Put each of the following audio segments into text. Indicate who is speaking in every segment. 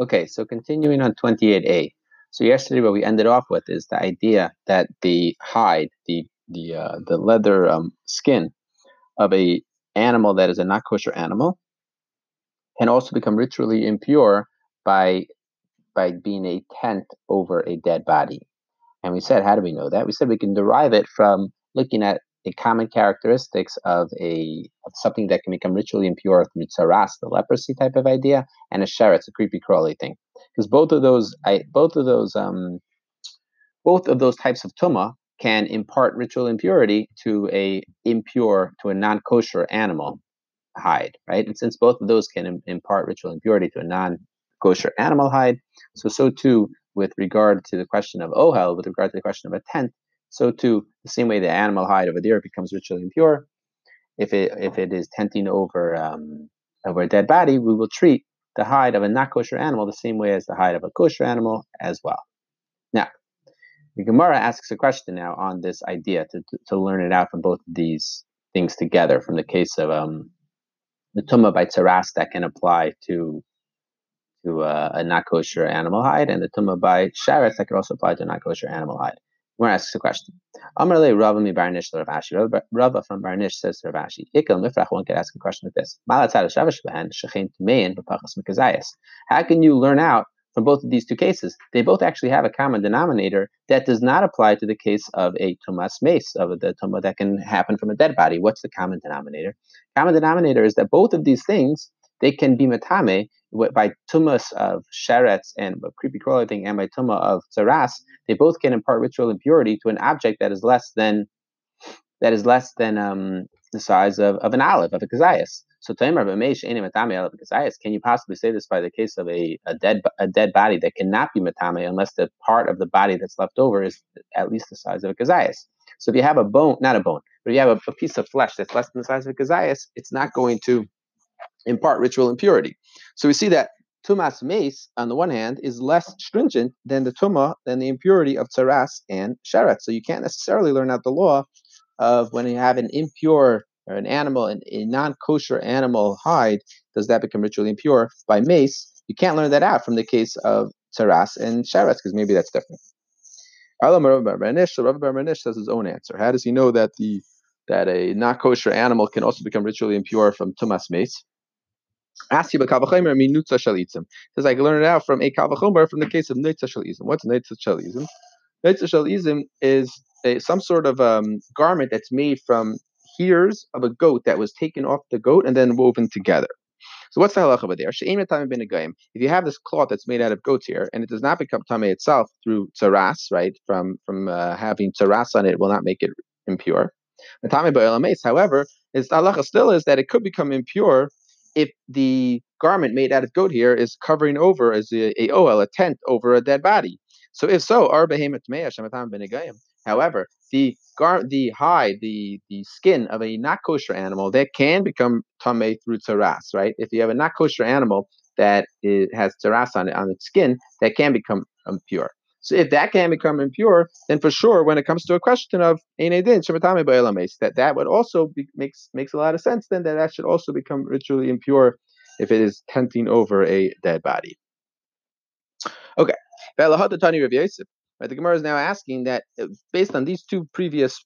Speaker 1: Okay, so continuing on 28a. So yesterday, what we ended off with is the idea that the hide, the the uh, the leather um, skin of a animal that is a not kosher animal, can also become ritually impure by by being a tent over a dead body. And we said, how do we know that? We said we can derive it from looking at the common characteristics of a of something that can become ritually impure through tsaras, the leprosy type of idea, and a sheretz, a creepy crawly thing. Because both of those, I, both of those, um, both of those types of tuma can impart ritual impurity to a impure to a non kosher animal hide, right? And since both of those can impart ritual impurity to a non kosher animal hide, so so too with regard to the question of ohel, with regard to the question of a tent, so too, the same way the animal hide over there becomes ritually impure, if it if it is tenting over um, over a dead body, we will treat the hide of a not kosher animal the same way as the hide of a kosher animal as well. Now, the Gemara asks a question now on this idea to, to, to learn it out from both of these things together. From the case of um, the tumah by tsaras that can apply to to uh, a not kosher animal hide, and the tumah by sheretz that can also apply to a not kosher animal hide. We're a question. Amarle Rava mi Barnish Rav Ashi. Rava from says to Rav Ashi, Ikal Mifrach, one could ask a question like this. How can you learn out from both of these two cases? They both actually have a common denominator that does not apply to the case of a tumas mace, of the tuma that can happen from a dead body. What's the common denominator? Common denominator is that both of these things, they can be matame by tumas of sheretz and creepy crawler thing and by tuma of tsaras, they both can impart ritual impurity to an object that is less than that is less than um, the size of, of an olive, of a kazayas. So can you possibly say this by the case of a, a dead a dead body that cannot be matame unless the part of the body that's left over is at least the size of a kazayas? So if you have a bone, not a bone, but if you have a, a piece of flesh that's less than the size of a kazayas, it's not going to impart ritual impurity. So we see that tumas mace, on the one hand, is less stringent than the tuma, than the impurity of tsaras and sharet. So you can't necessarily learn out the law of when you have an impure or an animal, an, a non-kosher animal hide, does that become ritually impure by mace? You can't learn that out from the case of tsaras and sharet because maybe that's different. Rav Barmanish says his own answer. How does he know that the that a not kosher animal can also become ritually impure from tumas mace? Ask b'kavachomer minutza shalitzim. Says I can learn it out from a kavachomer from the case of neitza shalizim. What's neitza shalizim? Neitza shalizim is a, some sort of um, garment that's made from hairs of a goat that was taken off the goat and then woven together. So what's the halacha over there? If you have this cloth that's made out of goat's hair and it does not become tame itself through tsaras, right? From from uh, having tsaras on it, it will not make it impure. However, its halacha still is that it could become impure if the garment made out of goat hair is covering over as a, a oh, oel, a tent over a dead body. So if so, However, the gar the hide, the the skin of a not kosher animal that can become tame through tsaras, right? If you have a not kosher animal that is, has tsaras on it on its skin, that can become um, impure. So if that can become impure, then for sure, when it comes to a question of that that would also be, makes makes a lot of sense. Then that that should also become ritually impure if it is tenting over a dead body. Okay? The Gemara is now asking that uh, based on these two previous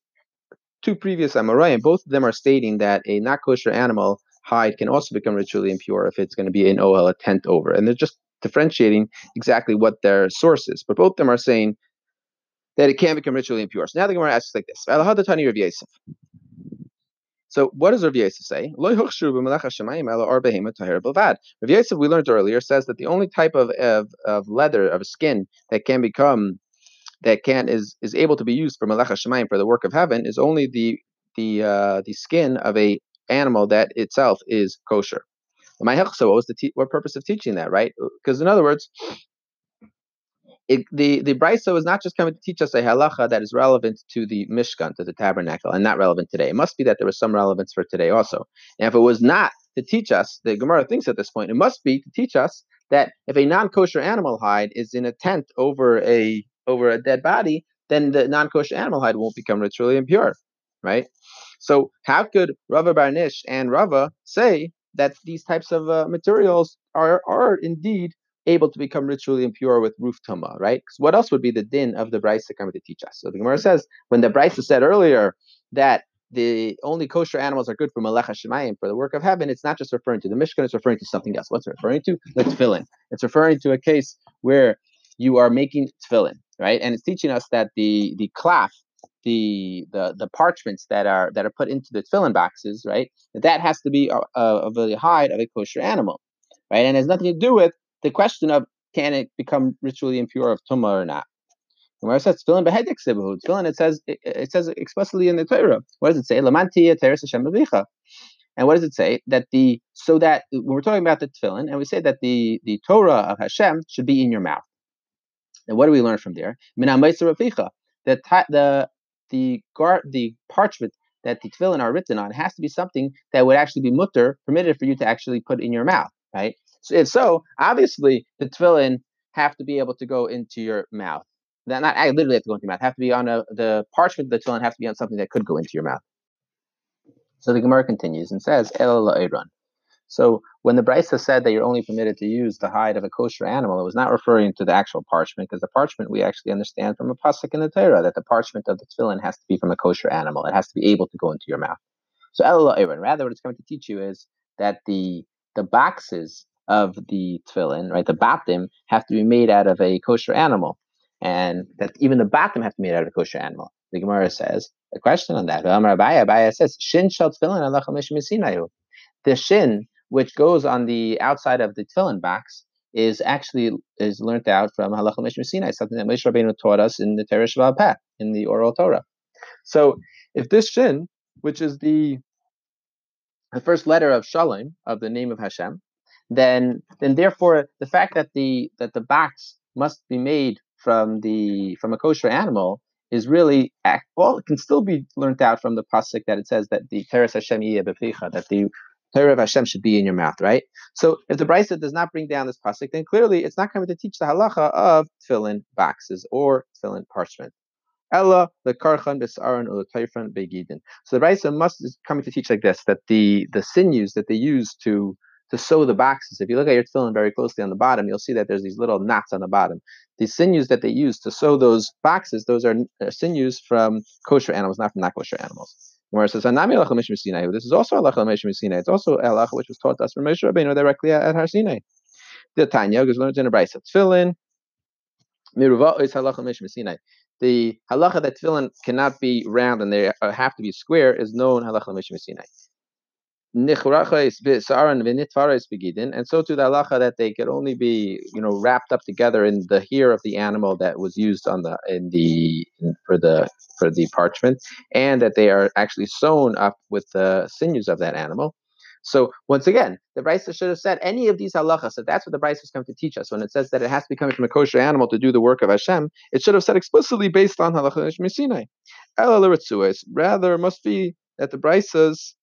Speaker 1: two previous Amoraim, both of them are stating that a not kosher animal hide can also become ritually impure if it's going to be an OL, a tent over. And they're just differentiating exactly what their source is. But both of them are saying that it can become ritually impure. So now the Gemara asks like this: So what does Rav Yosef say? Rav Yosef, we learned earlier, says that the only type of, of, of leather of skin that can become that can is is able to be used for malach shemayim for the work of heaven is only the the uh, the skin of a animal that itself is kosher. My hechsa, what was the te- what purpose of teaching that, right? Uh, because in other words, it, the the brisa is not just coming to teach us a halacha that is relevant to the mishkan, to the tabernacle, and not relevant today. It must be that there was some relevance for today also. And if it was not to teach us, the Gemara thinks at this point, it must be to teach us that if a non-kosher animal hide is in a tent over a over a dead body, then the non-kosher animal hide won't become ritually impure, right? So how could Rava Barnish and Rava say that these types of uh, materials are are indeed able to become ritually impure with roof tuma, right? Because what else would be the din of the brisa coming to teach us? So the Gemara says when the brisa said earlier that the only kosher animals are good for malecha shemayim for the work of heaven. It's not just referring to the Mishkan; it's referring to something else. What's it referring to? The tefillin. It's referring to a case where you are making tefillin, right? And it's teaching us that the the cloth, the the the parchments that are that are put into the tefillin boxes, right? That has to be a, of the hide of a kosher animal, right? And it has nothing to do with the question of can it become ritually impure of tumah or not. Gemara says tefillin behedik sibahu. Tefillin it says it, it, says explicitly in the Torah. What does it say? Lamanti teres Hashem And what does it say? That the so that when we're talking about the tefillin, and we say that the the Torah of Hashem should be in your mouth. And what do we learn from there? The the the gar, the parchment that the tefillin are written on has to be something that would actually be mutter, permitted for you to actually put in your mouth, right? So, if so, obviously the tefillin have to be able to go into your mouth. That not I literally have to go into your mouth. Have to be on a the parchment the tefillin have to be on something that could go into your mouth. So the Gemara continues and says, El So when the Brisa said that you're only permitted to use the hide of a kosher animal, it was not referring to the actual parchment, because the parchment we actually understand from a pasuk in the Torah that the parchment of the tefillin has to be from a kosher animal. It has to be able to go into your mouth. So El Rather, what it's going to teach you is that the the boxes of the tefillin, right, the batim, have to be made out of a kosher animal and that even the batim have to be made out of a kosher animal. The Gemara says a question on that. Abaye says shin shel tefillin The shin which goes on the outside of the tefillin box is actually is learned out from halacha mishmi Sinai, something that Moshe Rabbeinu taught us in the Torah Shabbat in the oral Torah. So if this shin, which is the the first letter of Shalom of the name of Hashem, then then therefore the fact that the that the box must be made from the from a kosher animal is really well, it can still be learned out from the pasuk that it says that the teres Hashem that the Torah of Hashem should be in your mouth, right? So if the Brisa does not bring down this pasuk, then clearly it's not coming to teach the halacha of tefillin boxes or tefillin parchment. Ella the karchan besaron the begidin. So the Brisa must is coming to teach like this that the the sinews that they use to to sew the boxes. If you look at your tefillin very closely on the bottom, you'll see that there's these little knots on the bottom. The sinews that they use to sew those boxes, those are sinews from kosher animals, not from not kosher animals. Where it says, Anami Alach Sinai, This is also Alach Sinai. It's also Allah which was taught us from Moshe Rabbeinu directly at Har Sinai. The Tanya is learned in a brisa. Tefillin, miruva is halacha The halacha that tefillin cannot be round and they uh, have to be square is known halacha Sinai and so to the halacha that they could only be, you know, wrapped up together in the hair of the animal that was used on the in the in, for the for the parchment, and that they are actually sewn up with the sinews of that animal. So once again, the Brisa should have said any of these halachas. So that's what the Brisa is coming to teach us. When it says that it has to be coming from a kosher animal to do the work of Hashem, it should have said explicitly based on halacha Sinai. Rather, must be that the Brisas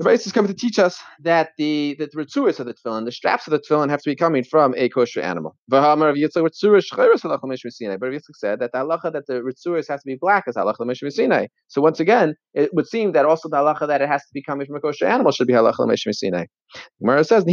Speaker 1: the Bais is coming to teach us that the the ritzuas of the tefillin, the straps of the tefillin, have to be coming from a kosher animal. But Yitzchak said that the halacha that the ritzuas has to be black is halacha l'mishmi So once again, it would seem that also the halacha that it has to be coming from a kosher animal should be halacha l'mishmi Gemara says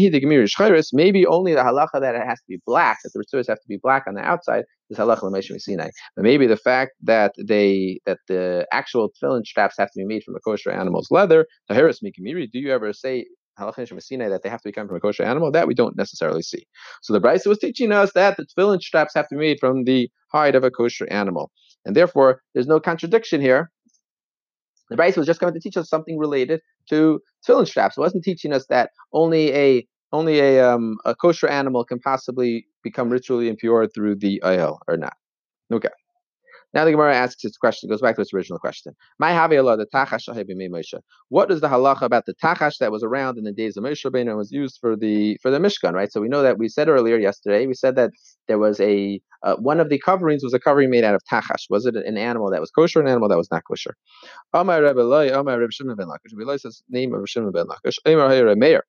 Speaker 1: maybe only the halacha that it has to be black, that the ritzuas have to be black on the outside, is halacha l'meshim Sinai. But maybe the fact that they that the actual tefillin straps have to be made from a kosher animal's leather, tahiris mikimiri. Do you ever say halacha Sinai that they have to be coming from a kosher animal? That we don't necessarily see. So the Brisa was teaching us that the tefillin straps have to be made from the hide of a kosher animal, and therefore there's no contradiction here. The Brisa was just going to teach us something related to tefillin straps. It wasn't teaching us that only a only a um, a kosher animal can possibly become ritually impure through the oil or not. Okay. Now the Gemara asks its question, goes back to its original question. My the tachash. What is the halacha about the tachash that was around in the days of Moshe Rabbeinu and was used for the for the Mishkan, right? So we know that we said earlier yesterday, we said that there was a uh, one of the coverings was a covering made out of tachash. Was it an animal that was kosher, an animal that was not kosher? Amar Rebbe Loi, Amar Rebbe Shimon ben Lakish. Rebbe says name of Shimon ben Lakish. Amar Meir.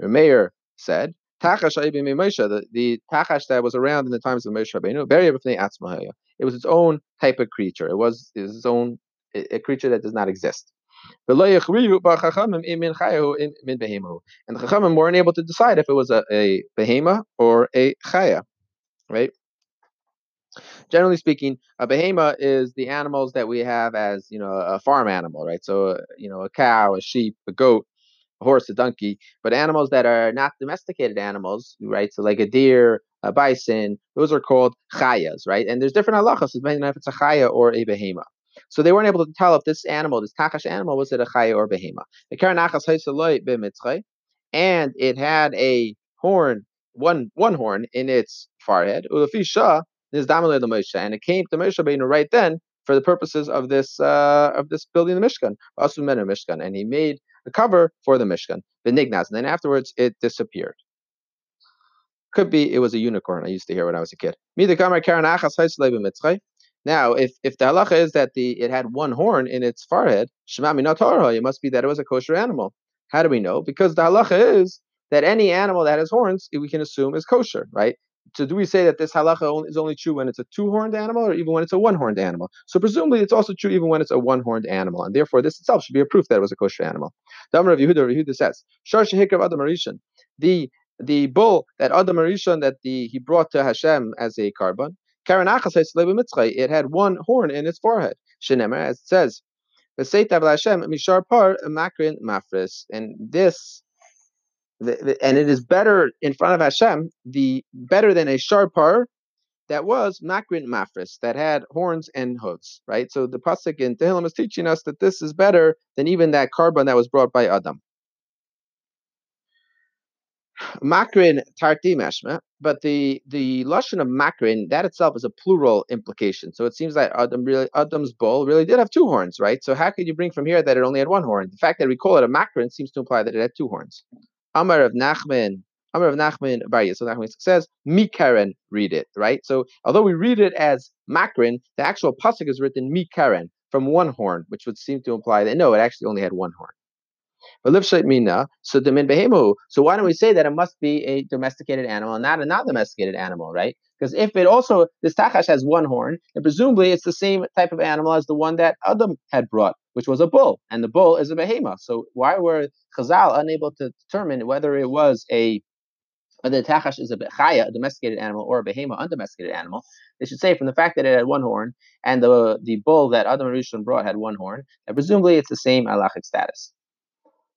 Speaker 1: Meir said Tachash the, the Tachash that was around in the times of Moshe Rabbeinu, It was its own type of creature. It was, it was its own a creature that does not exist. And the Chachamim weren't able to decide if it was a, a behema or a chaya, right? Generally speaking, a behema is the animals that we have as you know a farm animal, right? So you know a cow, a sheep, a goat, a horse, a donkey, but animals that are not domesticated animals, right? So like a deer, a bison, those are called chayas, right? And there's different halachas depending on if it's a chaya or a behema. So they weren't able to tell if this animal, this tachash animal, was it a chaya or behema. And it had a horn, one one horn in its forehead. And it came to Moshe right then for the purposes of this uh, of this building the Mishkan, Mishkan, and he made a cover for the Mishkan, the Nignaz, and then afterwards it disappeared. Could be it was a unicorn. I used to hear when I was a kid. Now, if if the halacha is that the it had one horn in its forehead, it must be that it was a kosher animal. How do we know? Because the halacha is that any animal that has horns, we can assume is kosher, right? So do we say that this halacha is only true when it's a two-horned animal, or even when it's a one-horned animal? So presumably, it's also true even when it's a one-horned animal, and therefore this itself should be a proof that it was a kosher animal. The of Yehuda, Yehuda says, "Shar shehikav Adam the the bull that Adam Arishon that the he brought to Hashem as a korban. It had one horn in its forehead. Shenemer, as it says, and this. And it is better in front of Hashem, the better than a sharpar that was makrin mafris, that had horns and hooves, right? So the pasuk in Tehillim is teaching us that this is better than even that korban that was brought by Adam. Makrin tarti meshma, but the the lashon of makrin that itself is a plural implication. So it seems that Adam really Adam's bull really did have two horns, right? So how could you bring from here that it only had one horn? The fact that we call it a makrin seems to imply that it had two horns. Amar of Nachman, Amar of Nachman Bar So Nachman says mikaren read it, right? So although we read it as makrin, the actual pasuk is written mikaren from one horn, which would seem to imply that no, it actually only had one horn. So So why don't we say that it must be a domesticated animal and not a non-domesticated animal, right? Because if it also this tachash has one horn, then presumably it's the same type of animal as the one that Adam had brought, which was a bull, and the bull is a behema. So why were Chazal unable to determine whether it was a whether the tachash is a bechaya, a domesticated animal, or a behema, undomesticated animal? They should say from the fact that it had one horn and the the bull that Adam Rishon brought had one horn, that presumably it's the same halachic status.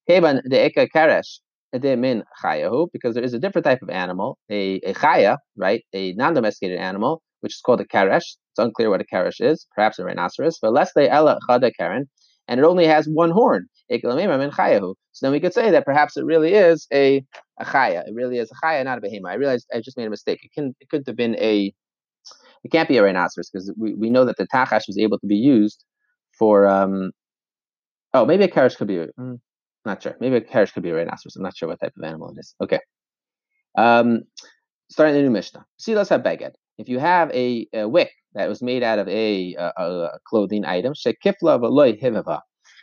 Speaker 1: Keban de eka karesh min chayahu, because there is a different type of animal, a, a chaya, right, a non-domesticated animal, which is called a karesh. It's unclear what a karesh is, perhaps a rhinoceros, but less they ela chada karen, and it only has one horn. So then we could say that perhaps it really is a, a chaya. It really is a chaya, not a behema. I realized I just made a mistake. It can it couldn't have been a it can't be a rhinoceros because we, we know that the tachash was able to be used for um oh maybe a karesh could be mm, not sure. Maybe a karesh could be a rhinoceros. I'm not sure what type of animal it is. Okay. Um, starting the new Mishnah. See, let's have beged. If you have a, a, wick that was made out of a, a, a clothing item,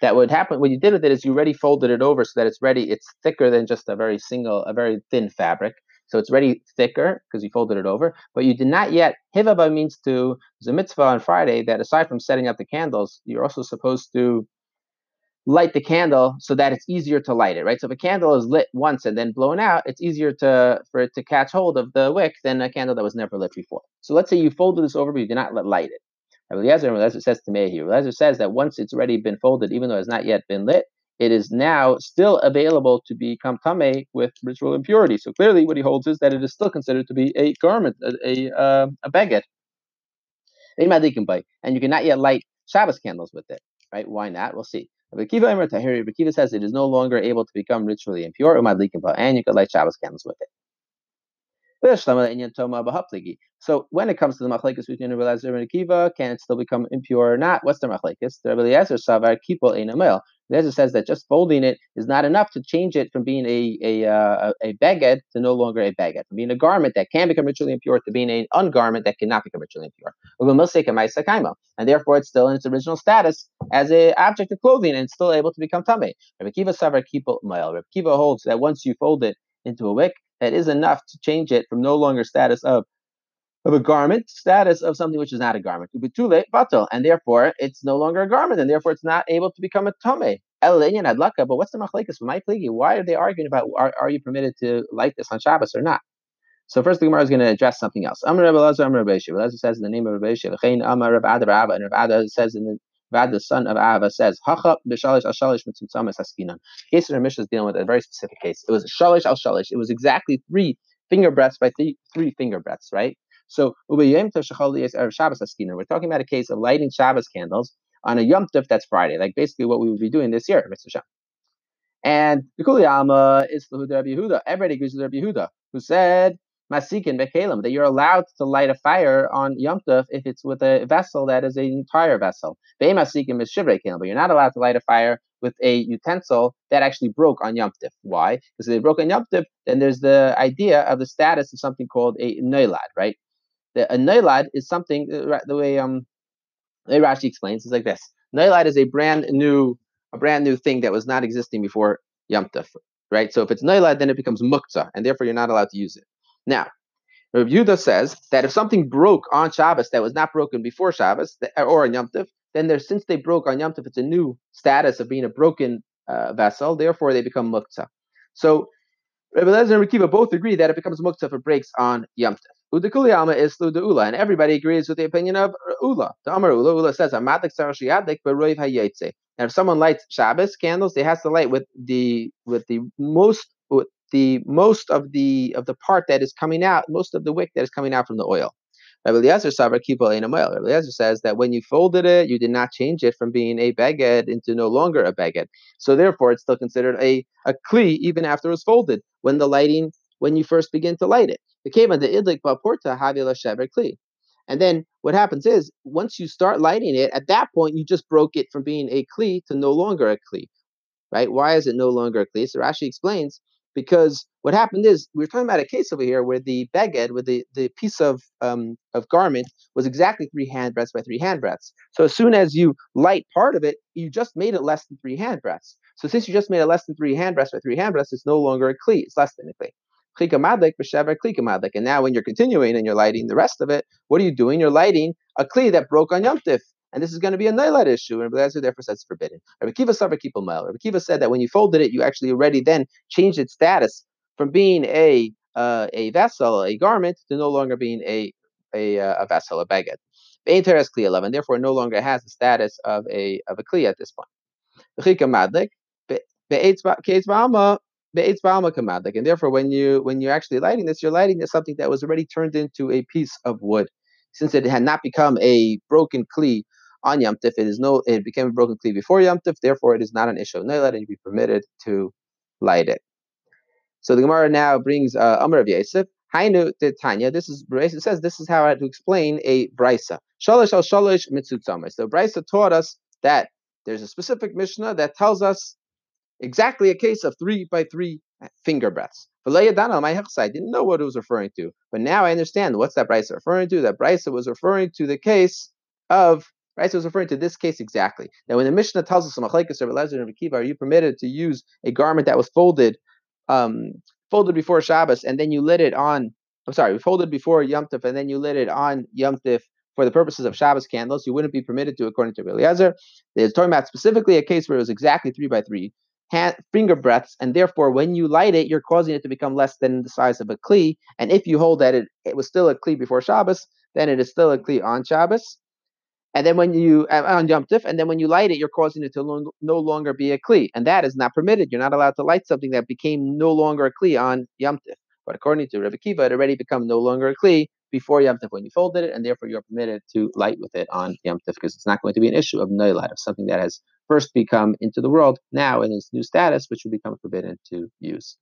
Speaker 1: that would happen. What you did with it is you already folded it over so that it's ready. It's thicker than just a very single, a very thin fabric. So it's ready thicker because you folded it over, but you did not yet. Hivaba means to, a mitzvah on Friday that aside from setting up the candles, you're also supposed to light the candle so that it's easier to light it, right? So if a candle is lit once and then blown out, it's easier to for it to catch hold of the wick than a candle that was never lit before. So let's say you folded this over, but you did not let light it. Eliezer, Eliezer says to me here, Eliezer says that once it's already been folded, even though it's not yet been lit, it is now still available to become tame with ritual impurity. So clearly, what he holds is that it is still considered to be a garment, a a, uh, a beged. And you cannot yet light Shabbos candles with it, right? Why not? We'll see. Kiva says it is no longer able to become ritually impure, and you could light Shabbos candles with it. So when it comes to the machlekes between Rabbi Eliezer and Akiva, can it still become impure or not? What's the machlekes? The Rabbi Eliezer savar kipo einamel. Eliezer says that just folding it is not enough to change it from being a a uh, a beged to no longer a beged, from being a garment that can become ritually impure to being an ungarment that cannot become ritually impure. And therefore, it's still in its original status as an object of clothing and still able to become tame. Rabbi Kiva. Rabbi Kiva holds that once you fold it into a wick, that is enough to change it from no longer status of of a garment status of something which is not a garment. Ubitule batal, and therefore it's no longer a garment, and therefore it's not able to become a tame. Elinyan adlaka, but what's the machlekes for my pligi? Why are they arguing about are, are you permitted to light this on Shabbos or not? So first, the Gemara is going to address something else. Amar Rabbi Lazar, Amar Rabbi Rabbi says in the name of Rabbi Yishiv, Amar Rabbi Ada Rabba, and Rabbi Ada says in the Vad, the son of Ava, says, Hacha b'shalish al shalish mitzutzamas haskinan. Case of Mishnah is dealing with a very specific case. It was shalish al shalish. It was exactly three finger breaths by three, three finger breaths, right? So we're talking about a case of lighting Shabbos candles on a Yom Tov that's Friday, like basically what we would be doing this year, Mr. Shah. And the Kuli Alma is the Rabbi Yehuda. Everybody agrees with Rabbi Yehuda, who said Masikin Bekalim, that you're allowed to light a fire on Yom Tov if it's with a vessel that is an entire vessel. Masikin is Shivrei but you're not allowed to light a fire with a utensil that actually broke on Yom Tov. Why? Because if they broke on Yom Tov, then there's the idea of the status of something called a Neilad, right? The, a Neilad is something, uh, the way um, Rashi explains, is like this. Neilad is a brand new, a brand new thing that was not existing before Yom Tov, right? So if it's Neilad, then it becomes Muktzah, and therefore you're not allowed to use it. Now, Rav Yudah says that if something broke on Shabbos that was not broken before Shabbos or on Yom Tov, then there's since they broke on Yom Tov, it's a new status of being a broken uh, vessel. Therefore, they become muktzah. So Rabbi Lezer and Rekiva both agree that it becomes muktzah if it breaks on Yom Tov. Udekuli Alma is the Ula, and everybody agrees with the opinion of Ula. The Amar Ula, Ula says, "Amadik sarashiyadik beroiv hayetze." Now, if someone lights Shabbos candles, they has to light with the with the most with the most of the of the part that is coming out, most of the wick that is coming out from the oil. Rabbi Eliezer Savar Kipol Ein Rabbi Eliezer says that when you folded it, you did not change it from being a beged into no longer a beged. So therefore, it's still considered a a kli even after it's folded when the lighting when you first begin to light it. And then what happens is once you start lighting it, at that point you just broke it from being a kli to no longer a kli. Right? Why is it no longer a kli? So Rashi explains because what happened is we are talking about a case over here where the beged, with the, the piece of um, of garment, was exactly three hand breadths by three hand breadths. So as soon as you light part of it, you just made it less than three hand breadths. So since you just made it less than three hand breadths by three hand breadths, it's no longer a kli; it's less than a kli. And now when you're continuing and you're lighting the rest of it, what are you doing? You're lighting a kli that broke on Yom Tif. And this is going to be a Nailat issue, and Rabbi therefore says it's forbidden. Rabbi Kiva. Rabbi Kiva said that when you folded it, you actually already then changed its status from being a uh, a vessel, a garment, to no longer being a a, uh, a vessel, a beged. Bein teres kli eleven, therefore no longer has the status of a of a kli at this point. And therefore, when you when you're actually lighting this, you're lighting this something that was already turned into a piece of wood, since it had not become a broken kli on Yom Tif. It is no, it became a broken kli before Yom Tif. Therefore, it is not an issue of Neilat, and you'd be permitted to light it. So the Gemara now brings uh, Amar of Yosef. Hainu Tanya. This is it says this is how I had to explain a brisa. Shalosh al shalosh mitzutzamer. So brisa taught us that there's a specific Mishnah that tells us exactly a case of three by three finger breaths. I didn't know what it was referring to, but now I understand what's that brisa referring to. That brisa was referring to the case of Right, was referring to this case exactly. Now, when the Mishnah tells us, are you permitted to use a garment that was folded, um, folded before Shabbos, and then you lit it on? I'm sorry, folded before Yom Tov, and then you lit it on Yom Tov for the purposes of Shabbos candles. You wouldn't be permitted to, according to Eliezer. They're talking about specifically a case where it was exactly three by three hand, finger breaths, and therefore when you light it, you're causing it to become less than the size of a kli. And if you hold that it, it was still a kli before Shabbos, then it is still a kli on Shabbos. And then when you uh, on Yom Tif, and then when you light it, you're causing it to no, no longer be a kli, and that is not permitted. You're not allowed to light something that became no longer a kli on Yom Tif. But according to Rebbe Kiva, it already become no longer a kli before Yom Tif when you folded it, and therefore you're permitted to light with it on Yom Tif because it's not going to be an issue of noilat of something that has first become into the world now in its new status, which will become forbidden to use.